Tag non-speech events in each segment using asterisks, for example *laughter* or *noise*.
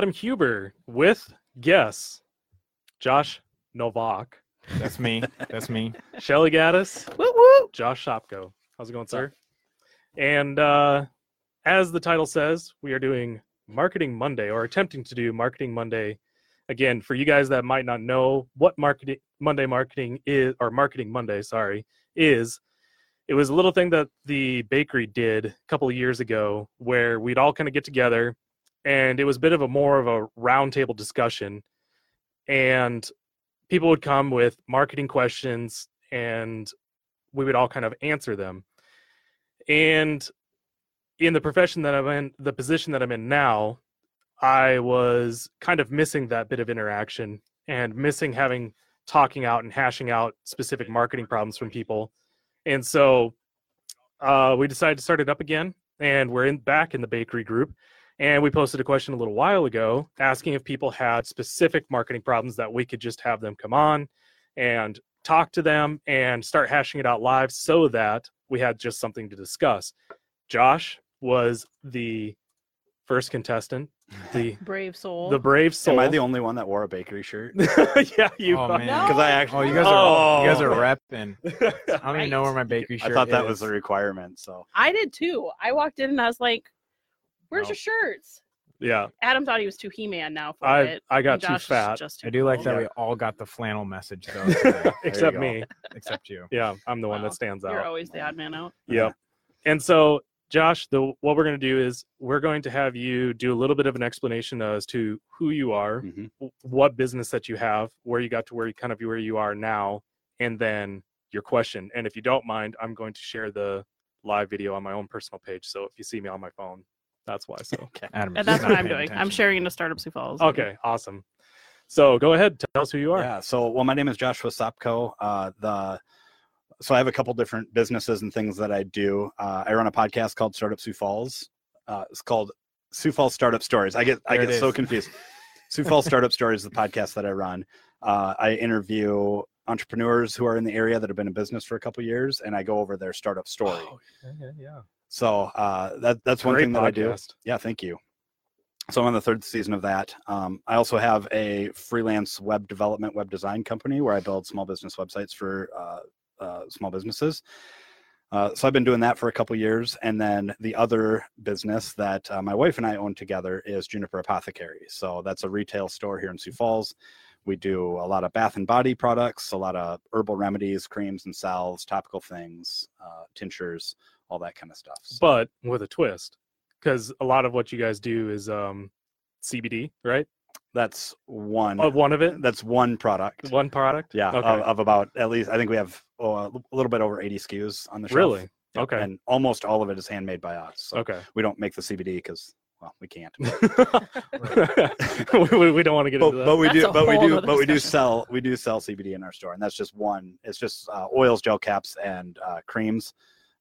Adam Huber with guests Josh Novak, That's me. That's me. *laughs* Shelly Gaddis, Woo woo. Josh Sopko. How's it going, sir? And uh, as the title says, we are doing Marketing Monday or attempting to do Marketing Monday. Again, for you guys that might not know what marketing Monday marketing is, or Marketing Monday, sorry, is, it was a little thing that the bakery did a couple of years ago where we'd all kind of get together and it was a bit of a more of a roundtable discussion. And people would come with marketing questions and we would all kind of answer them. And in the profession that I'm in, the position that I'm in now, I was kind of missing that bit of interaction and missing having talking out and hashing out specific marketing problems from people. And so uh, we decided to start it up again, and we're in back in the bakery group. And we posted a question a little while ago asking if people had specific marketing problems that we could just have them come on and talk to them and start hashing it out live so that we had just something to discuss. Josh was the first contestant, *laughs* the Brave soul. the brave soul. Am I the only one that wore a bakery shirt? *laughs* yeah, you Oh are. man. No. Because I Oh, you guys are Oh. you guys are repping. *laughs* I don't even know where my bakery shirt is. I thought that was is. a requirement. So I did too. I walked in and I was like, "Where's No. your shirts?" yeah, Adam thought he was too He-Man now for I it. I got too Josh fat, Just too I do like cool. that Yeah. we all got the flannel message though, *laughs* today, except me. except you. *laughs* Yeah, I'm the one that stands out. You're always the odd man out. Yep. And so, Josh, the what we're going to do is we're going to have you do a little bit of an explanation as to who you are, mhm. what business that you have, where you got to where you kind of where you are now, and then your question. And if you don't mind, I'm going to share the live video on my own personal page. So if you see me on my phone, that's why. So Adam, And that's what I'm paying doing. I'm sharing into Startup Sioux Falls. okay, awesome. So go ahead, tell us who you are. yeah. So, well, my name is Joshua Sopko. Uh, the so I have a couple different businesses and things that I do. Uh, I run a podcast called Startup Sioux Falls. Uh, it's called Sioux Falls Startup Stories. I get I There it get so confused. *laughs* Sioux Falls Startup Stories is the podcast that I run. Uh, I interview entrepreneurs who are in the area that have been in business for a couple years, and I go over their startup story. Oh, yeah, yeah, yeah. So uh, that that's one Great thing that I do. Yeah, thank you. So I'm on the third season of that. Um, I also have a freelance web development, web design company where I build small business websites for uh, uh, small businesses. Uh, so I've been doing that for a couple years, and then the other business that uh, my wife and I own together is Juniper Apothecary. So that's a retail store here in Sioux Falls. We do a lot of bath and body products, a lot of herbal remedies, creams and salves, topical things, uh, tinctures, all that kind of stuff. So- But with a twist, because a lot of what you guys do is um, CBD, right? That's one. Oh, one of it, That's one product. one product. Yeah, Okay. of, of about at least I think we have oh, a little bit over 80 SKUs on the shelf. Really? Yep, Okay. And almost all of it is handmade by us. So Okay. we don't make the CBD because well we can't. *laughs* we, we- we don't want to get but, into that. but we That's do but we do nother but we do sell we do sell CBD in our store and that's just one. It's just uh, oils, gel caps, and uh, creams,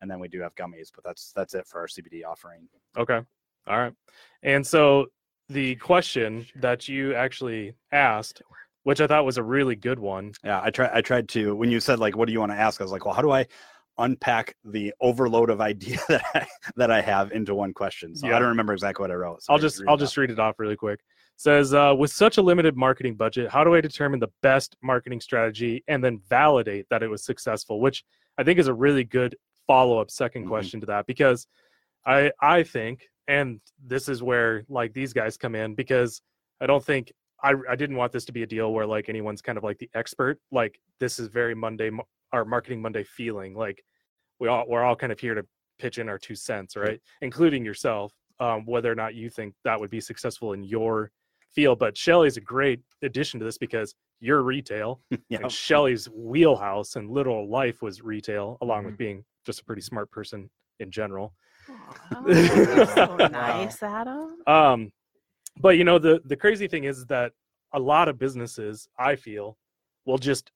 and then we do have gummies. But that's that's it for our CBD offering. Okay. All right. And so the question that you actually asked, which I thought was a really good one. Yeah, I try I tried to when you said like what do you want to ask? I was like, well, how do I unpack the overload of *laughs* idea that I, that I have into one question? So Yeah. I don't remember exactly what I wrote. so I'll just I'll just out. read it off really quick. Says uh, with such a limited marketing budget, how do I determine the best marketing strategy and then validate that it was successful? Which I think is a really good follow up 2nd Mhm. question to that because I I think and this is where like these guys come in because I don't think I I didn't want this to be a deal where like anyone's kind of like the expert. Like this is very Monday our marketing Monday feeling. Like we all we're all kind of here to pitch in our two cents, right? Including yourself, um, whether or not you think that would be successful in your field. But Shelly's a great addition to this because you're retail *laughs* Yeah. and Shelly's wheelhouse and literal life was retail, along with Mhm. being just a pretty smart person in general. Aw, so *laughs* nice, Adam. Um, but you know the the crazy thing is that a lot of businesses, I feel, will just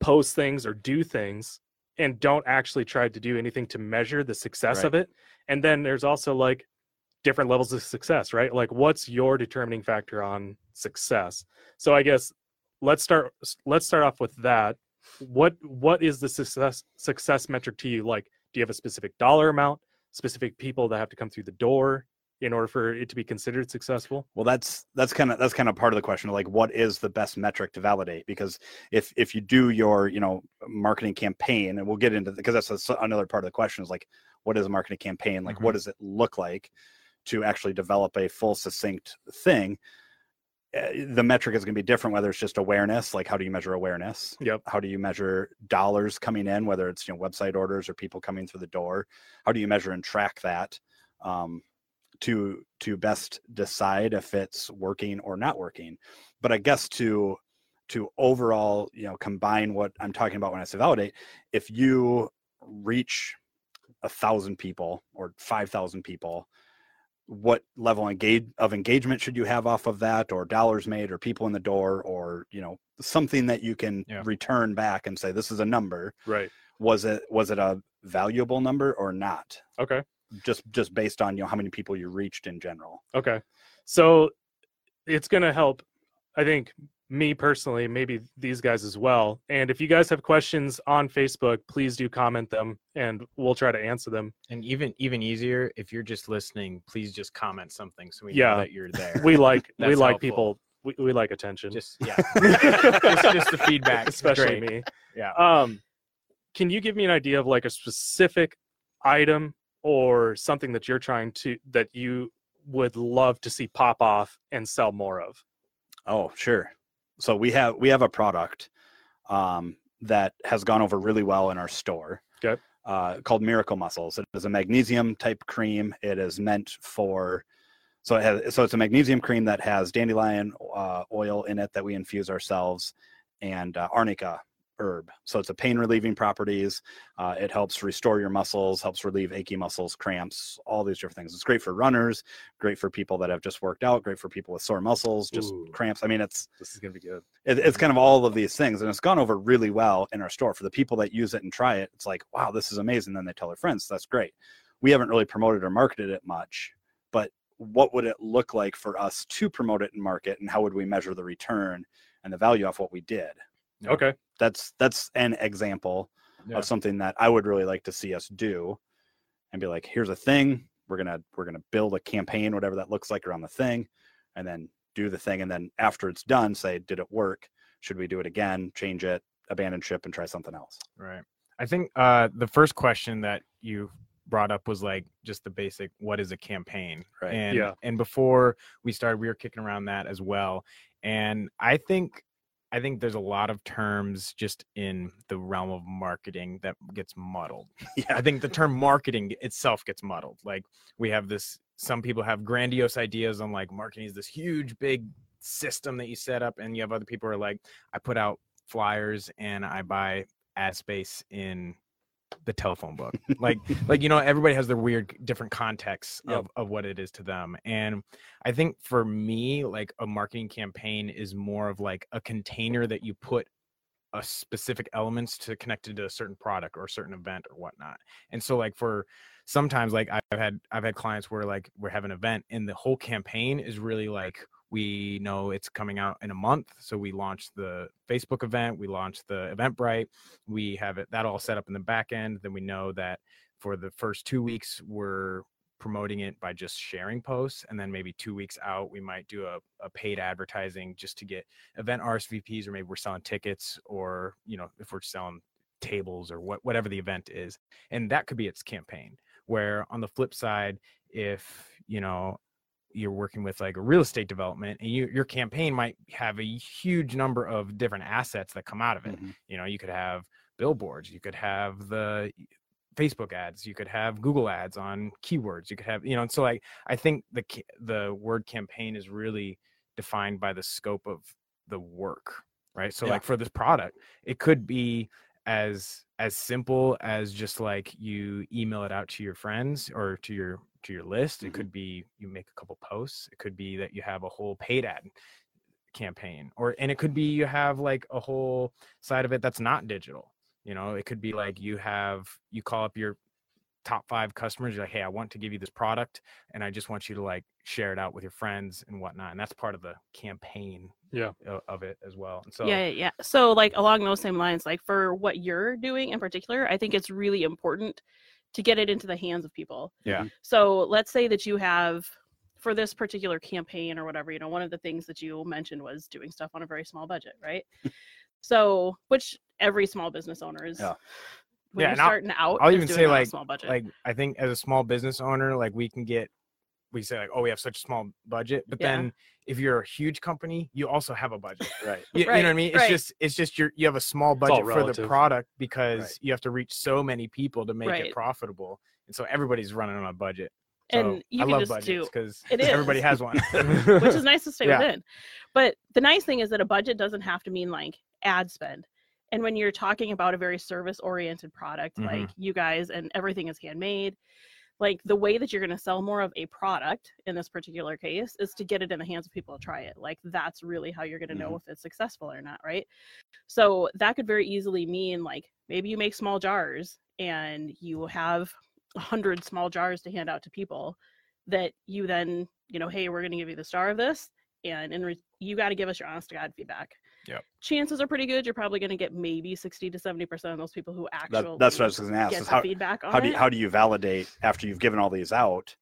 post things or do things and don't actually try to do anything to measure the success of it. And then there's also like different levels of success, right? Like what's your determining factor on success? So I guess let's start let's start off with that. What what is the success success metric to you? Like do you have a specific dollar amount, specific people that have to come through the door? in order for it to be considered successful? Well, that's that's kind of that's kind of part of the question. Like, what is the best metric to validate? Because if if you do your you know marketing campaign, and we'll get into because that's a another part of the question is like, what is a marketing campaign? Like, what mm-hmm. does it look like to actually develop a full succinct thing? Uh, the metric is going to be different whether it's just awareness like how do you measure awareness? Yep. how do you measure dollars coming in whether it's you know website orders or people coming through the door? How do you measure and track that um, to to best decide if it's working or not working? But i guess to to overall you know combine what i'm talking about when i say validate if you reach a thousand people or five thousand people what level engage of engagement should you have off of that or dollars made or people in the door or you know something that you can Yeah. return back and say this is a number Right. was it was it a valuable number or not Okay. just just based on you know how many people you reached in general Okay. So it's going to help, I think, me personally, maybe these guys as well. And if you guys have questions on Facebook, please do comment them and we'll try to answer them. And even even easier, if you're just listening, please just comment something so we Yeah. know that you're *laughs* there. We like *laughs* we That's like helpful. people we, we like attention. just *laughs* yeah, just, just the feedback, especially Great. me. Yeah. Um can you give me an idea of like a specific item or something that you're trying to that you would love to see pop off and sell more of? Oh, sure. So we have we have a product um, that has gone over really well in our store. Okay. Uh, called Miracle Muscles. It is a magnesium type cream. It is meant for so it has so it's a magnesium cream that has dandelion uh, oil in it that we infuse ourselves and uh, arnica herb. So it's a pain relieving properties. Uh, it helps restore your muscles, helps relieve achy muscles, cramps, all these different things. It's great for runners, great for people that have just worked out, great for people with sore muscles, just Ooh. cramps. I mean, it's This is to be good. it, it's kind of all of these things and it's gone over really well in our store for the people that use it and try it it's like wow this is amazing then they tell their friends that's great we haven't really promoted or marketed it much but what would it look like for us to promote it and market and how would we measure the return and the value off what we did Yeah. Okay. that's that's an example Yeah. of something that i would really like to see us do and be like here's a thing we're gonna we're gonna build a campaign whatever that looks like around the thing and then do the thing and then after it's done say did it work should we do it again change it abandon ship and try something else Right. I think uh, the first question that you brought up was like just the basic what is a campaign Right. and Yeah. and before we started we were kicking around that as well and i think i think there's a lot of terms just in the realm of marketing that gets muddled *laughs* *laughs* yeah I think the term marketing itself gets muddled. Like we have this some people have grandiose ideas on like marketing is this huge big system that you set up and you have other people who are like I put out flyers and I buy ad space in the telephone book. *laughs* like like you know everybody has their weird different contexts Yep. of, of what it is to them. And I think for me like a marketing campaign is more of like a container that you put a specific elements to connect it to a certain product or a certain event or whatnot. And so like for sometimes like I've had I've had clients where like we're having an event and the whole campaign is really like we know it's coming out in a month. So we launch the Facebook event, we launch the Eventbrite, we have it that all set up in the back end. Then we know that for the first two weeks we're promoting it by just sharing posts and then maybe two weeks out we might do a, a paid advertising just to get event RSVPs or maybe we're selling tickets or you know if we're selling tables or what whatever the event is and that could be its campaign where on the flip side if you know you're working with like a real estate development and you, your campaign might have a huge number of different assets that come out of it Mhm. you know you could have billboards you could have the facebook ads you could have google ads on keywords you could have you know and so like i think the the word campaign is really defined by the scope of the work right so Yeah. like for this product it could be as as simple as just like you email it out to your friends or to your to your list it mm-hmm. could be you make a couple posts it could be that you have a whole paid ad campaign or and it could be you have like a whole side of it that's not digital you know it could be like you have you call up your top five customers you're like hey i want to give you this product and i just want you to like share it out with your friends and whatnot and that's part of the campaign Yeah. of it as well and so yeah, yeah, yeah. So like along those same lines, like for what you're doing in particular, I think it's really important to get it into the hands of people. Yeah. Mm-hmm. So let's say that you have for this particular campaign or whatever, you know, one of the things that you mentioned was doing stuff on a very small budget, right? *laughs* so, which every small business owner is. Yeah. When Yeah, you're and I'll- starting out, I'll even say, it on a like- small budget. like I think as a small business owner, like we can get we say like, oh, we have such a small budget, but Yeah. then if you're a huge company, you also have a budget. Right. You, you know what I mean? It's right. just it's just your you have a small budget for the product because Right. you have to reach so many people to make Right. it profitable, and so everybody's running on a budget. So and you I can love just budgets do because *laughs* everybody has one. *laughs* which is nice to stay Yeah. within. But the nice thing is that a budget doesn't have to mean like ad spend. And when you're talking about a very service oriented product, Mhm. like you guys and everything is handmade, like the way that you're going to sell more of a product in this particular case is to get it in the hands of people to try it. Like that's really how you're going to know mm-hmm. if it's successful or not, right? So that could very easily mean like maybe you make small jars and you have *laughs* a hundred small jars to hand out to people that you then, you know, hey, we're going to give you the star of this and in re- you got to give us your honest to god feedback. Yep. Chances are pretty good. You're probably going to get maybe 60 to 70 percent of those people who actually That, that's what I was going to ask. Is how, feedback on how do you, how do you validate after you've given all these out,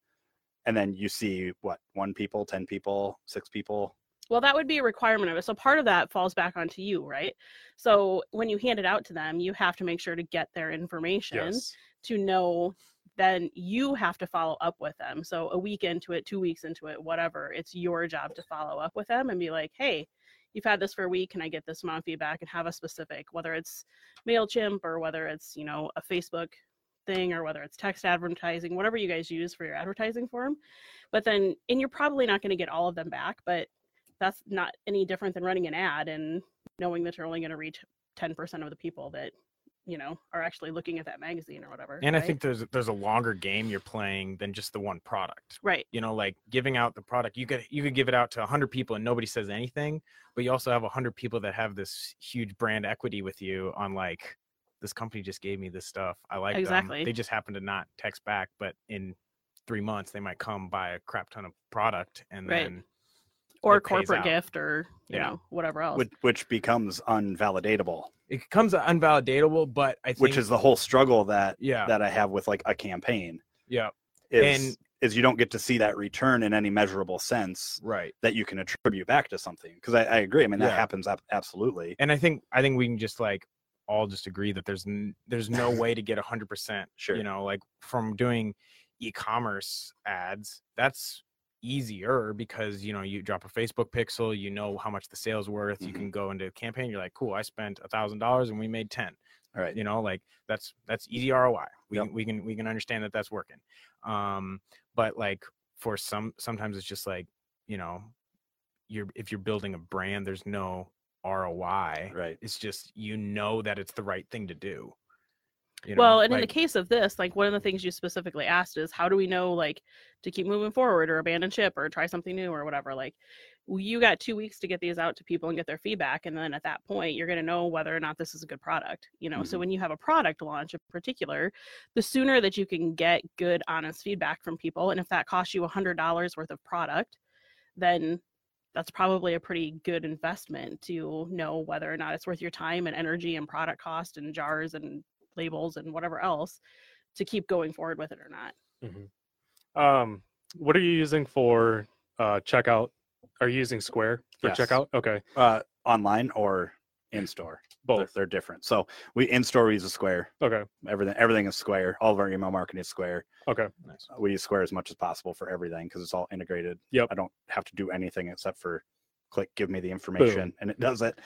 and then you see what one people, ten people, six people? Well, that would be a requirement of it. So part of that falls back onto you, right? So when you hand it out to them, you have to make sure to get their information yes. to know. Then you have to follow up with them. So a week into it, two weeks into it, whatever, it's your job to follow up with them and be like, hey, you've had this for a week. Can I get this amount of feedback and have a specific, whether it's MailChimp or whether it's, you know, a Facebook thing or whether it's text advertising, whatever you guys use for your advertising for them. But then, and you're probably not going to get all of them back, but that's not any different than running an ad and knowing that you're only going to reach 10% of the people that, you know, are actually looking at that magazine or whatever. and I think there's there's a longer game you're playing than just the one product. right. you know like giving out the product you could you could give it out to 100 people and nobody says anything but you also have 100 people that have this huge brand equity with you on like this company just gave me this stuff i like Exactly. them they just happen to not text back but in three months they might come buy a crap ton of product and Right. then Or a corporate out. gift or, you Yeah. know, whatever else. Which, which becomes unvalidatable, it becomes unvalidatable but i think which is the whole struggle that yeah that I have with like a campaign yeah is And- is you don't get to see that return in any measurable sense right that you can attribute back to something. Because I, I agree. I mean that Yeah. happens ab- absolutely. and i think i think we can just like all just agree that there's n- there's no way to get 100% *laughs* Sure. you know like from doing e-commerce ads that's easier because you know you drop a facebook pixel you know how much the sales worth you Mhm. can go into a campaign you're like cool i spent a thousand dollars and we made 10 All right. you know like that's that's easy roi we, Yep. we can we can understand that that's working um but like for some sometimes it's just like you know you're if you're building a brand there's no roi Right. it's just you know that it's the right thing to do you well, know, and in the case of this, like one of the things you specifically asked is how do we know like to keep moving forward or abandon ship or try something new or whatever? Like you got two weeks to get these out to people and get their feedback, and then at that point you're gonna know whether or not this is a good product. You know, so Mhm. when you have a product launch in particular, the sooner that you can get good, honest feedback from people, and if that costs you a hundred dollars worth of product, then that's probably a pretty good investment to know whether or not it's worth your time and energy and product cost and jars and labels and whatever else to keep going forward with it or not. Um, what are you using for uh, checkout? Are you using Square for Yes. checkout? Okay, Uh, online or in store. They're, both. they're different. So we in store we use a Square. Okay, Everything everything is Square. All of our email marketing is Square. okay, Nice. we use Square as much as possible for everything because it's all integrated. Yep. I don't have to do anything except for click, give me the information, and it does it.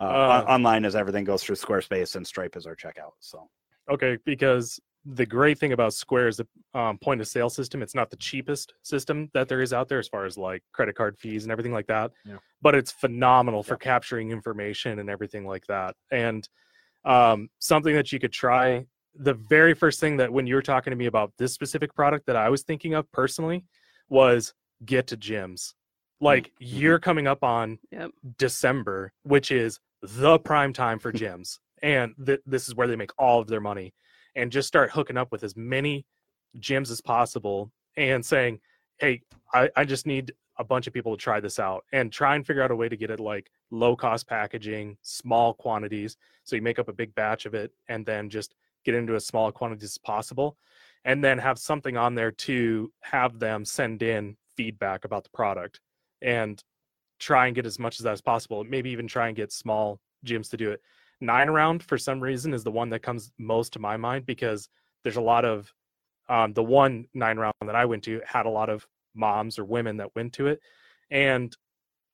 Uh, Uh, online as everything goes through Squarespace and Stripe is our checkout. So okay. Because the great thing about Square is the um, point of sale system. It's not the cheapest system that there is out there as far as like credit card fees and everything like that. Yeah. But it's phenomenal for Yep. capturing information and everything like that. And um, something that you could try. The very first thing that when you were talking to me about this specific product that I was thinking of personally was get to gyms. Like mm-hmm. Mm-hmm. you're coming up on Yep. December, which is the prime time for gyms. And th- this is where they make all of their money. And just start hooking up with as many gyms as possible and saying, hey, I, I just need a bunch of people to try this out and try and figure out a way to get it like low cost packaging, small quantities. So you make up a big batch of it and then just get into as small quantities as possible. And then have something on there to have them send in feedback about the product and try and get as much as that as possible. Maybe even try and get small gyms to do it. Nine round for some reason is the one that comes most to my mind because there's a lot of um, the one nine round that I went to had a lot of moms or women that went to it, and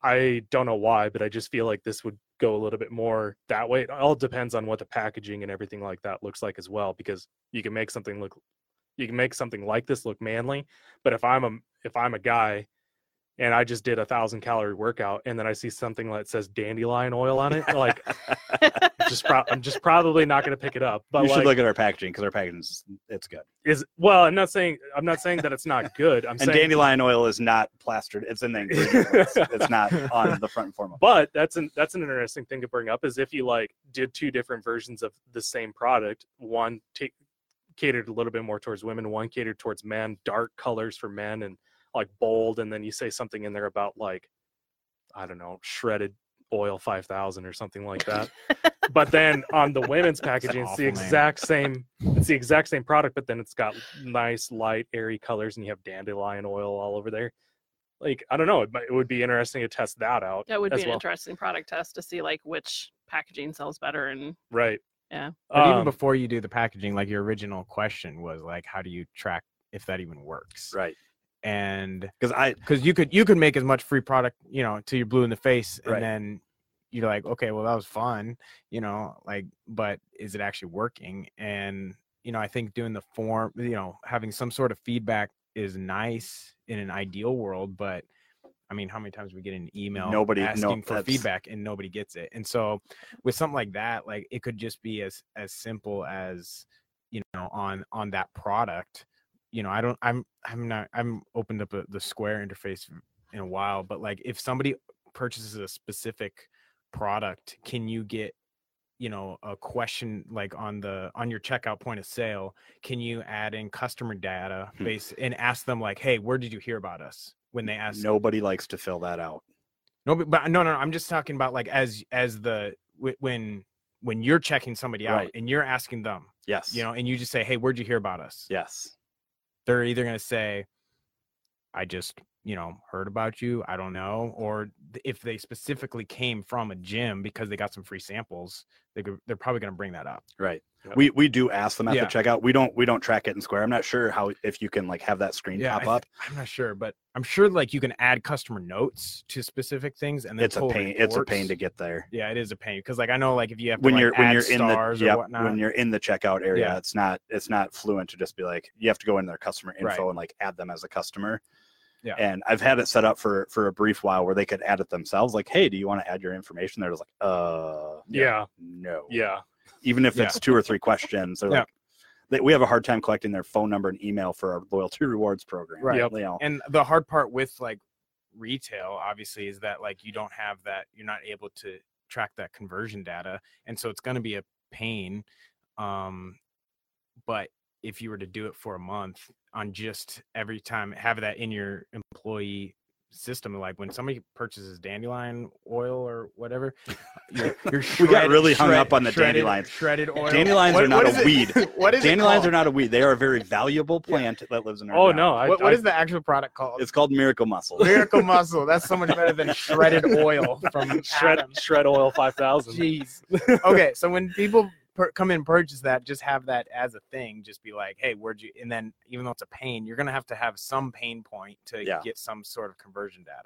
I don't know why, but I just feel like this would go a little bit more that way. It all depends on what the packaging and everything like that looks like as well, because you can make something look, you can make something like this look manly, but if I'm a if I'm a guy and I just did a thousand calorie workout and then I see something that says dandelion oil on it, like just pro- I'm just probably not going to pick it up. But you like, should look at our packaging because our packaging is it's good. is well, I'm not saying I'm not saying that it's not good. I'm And saying dandelion oil is not plastered; it's in the ingredient list. *laughs* It's not on the front and foremost. but that's an that's an interesting thing to bring up is if you like did two different versions of the same product one ta catered a little bit more towards women one catered towards men dark colors for men and like bold and then you say something in there about like i don't know shredded oil 5000 or something like that but then on the women's *laughs* packaging it's the awful name. exact same it's the exact same product but then it's got nice light airy colors and you have dandelion oil all over there like i don't know it, might, it would be interesting to test that out That would be an well. interesting product test to see like which packaging sells better and Right. Yeah. But even Um, before you do the packaging, like your original question was like, how do you track if that even works? right, And because I because you could you could make as much free product, you know, till you're blue in the face, and Right. then you're like, okay, well that was fun, you know, like, but is it actually working? And you know, I think doing the form, you know, having some sort of feedback is nice in an ideal world, but I mean, how many times we get an email Nobody- no, asking for that's- feedback and nobody gets it? And so with something like that, like it could just be as as simple as you know on on that product you know i don't i'm i'm not i'm opened up a, the square interface in a while but like if somebody purchases a specific product can you get you know a question like on the on your checkout point of sale can you add in customer data Hmm. base and ask them like hey where did you hear about us when they ask nobody likes to fill that out. no but, but no no i'm just talking about like as as the when when you're checking somebody out Right. and you're asking them Yes, you know and you just say hey where'd you hear about us yes, they're either going to say i just you know heard about you i don't know or if they specifically came from a gym because they got some free samples they could, they're probably going to bring that up right. We we do ask them at Yeah. the checkout. We don't we don't track it in Square. I'm not sure how if you can like have that screen yeah pop up. I, am not sure but i'm sure like you can add customer notes to specific things and It's a pain. It's a pain to get there. yeah it is a pain because like i know like if you have to, when like, you're when you're in the yep, whatnot when you're in the checkout area Yeah. it's not it's not fluent to just be like you have to go in their customer info Right. and like add them as a customer Yeah. and i've had it set up for for a brief while where they could add it themselves like hey do you want to add your information they're just like uh Yeah. no Yeah. Even if Yeah. it's two or three questions they're Yeah. like they, we have a hard time collecting their phone number and email for our loyalty rewards program Right. Yep. you know and the hard part with like retail obviously is that like you don't have that you're not able to track that conversion data and so it's going to be a pain um but if you were to do it for a month on just every time have that in your employee system like when somebody purchases dandelion oil or whatever *laughs* you're, you're We got shred- really hung shred- up on the shredded- dandelions. shredded oil Dandelions are not is a it- weed. *laughs* what is it dandelions are not a weed they are a very *laughs* valuable plant that lives in our Oh ground. no. I, what, what I- is the actual product called it's called miracle muscle Miracle Muscle. That's so much better than shredded oil from shred Adam. shred oil five thousand? Jeez. Okay, so when people per- come in and purchase that, just have that as a thing. Just be like, hey, where'd you? And then even though it's a pain, you're gonna have to have some pain point to Yeah. get some sort of conversion data.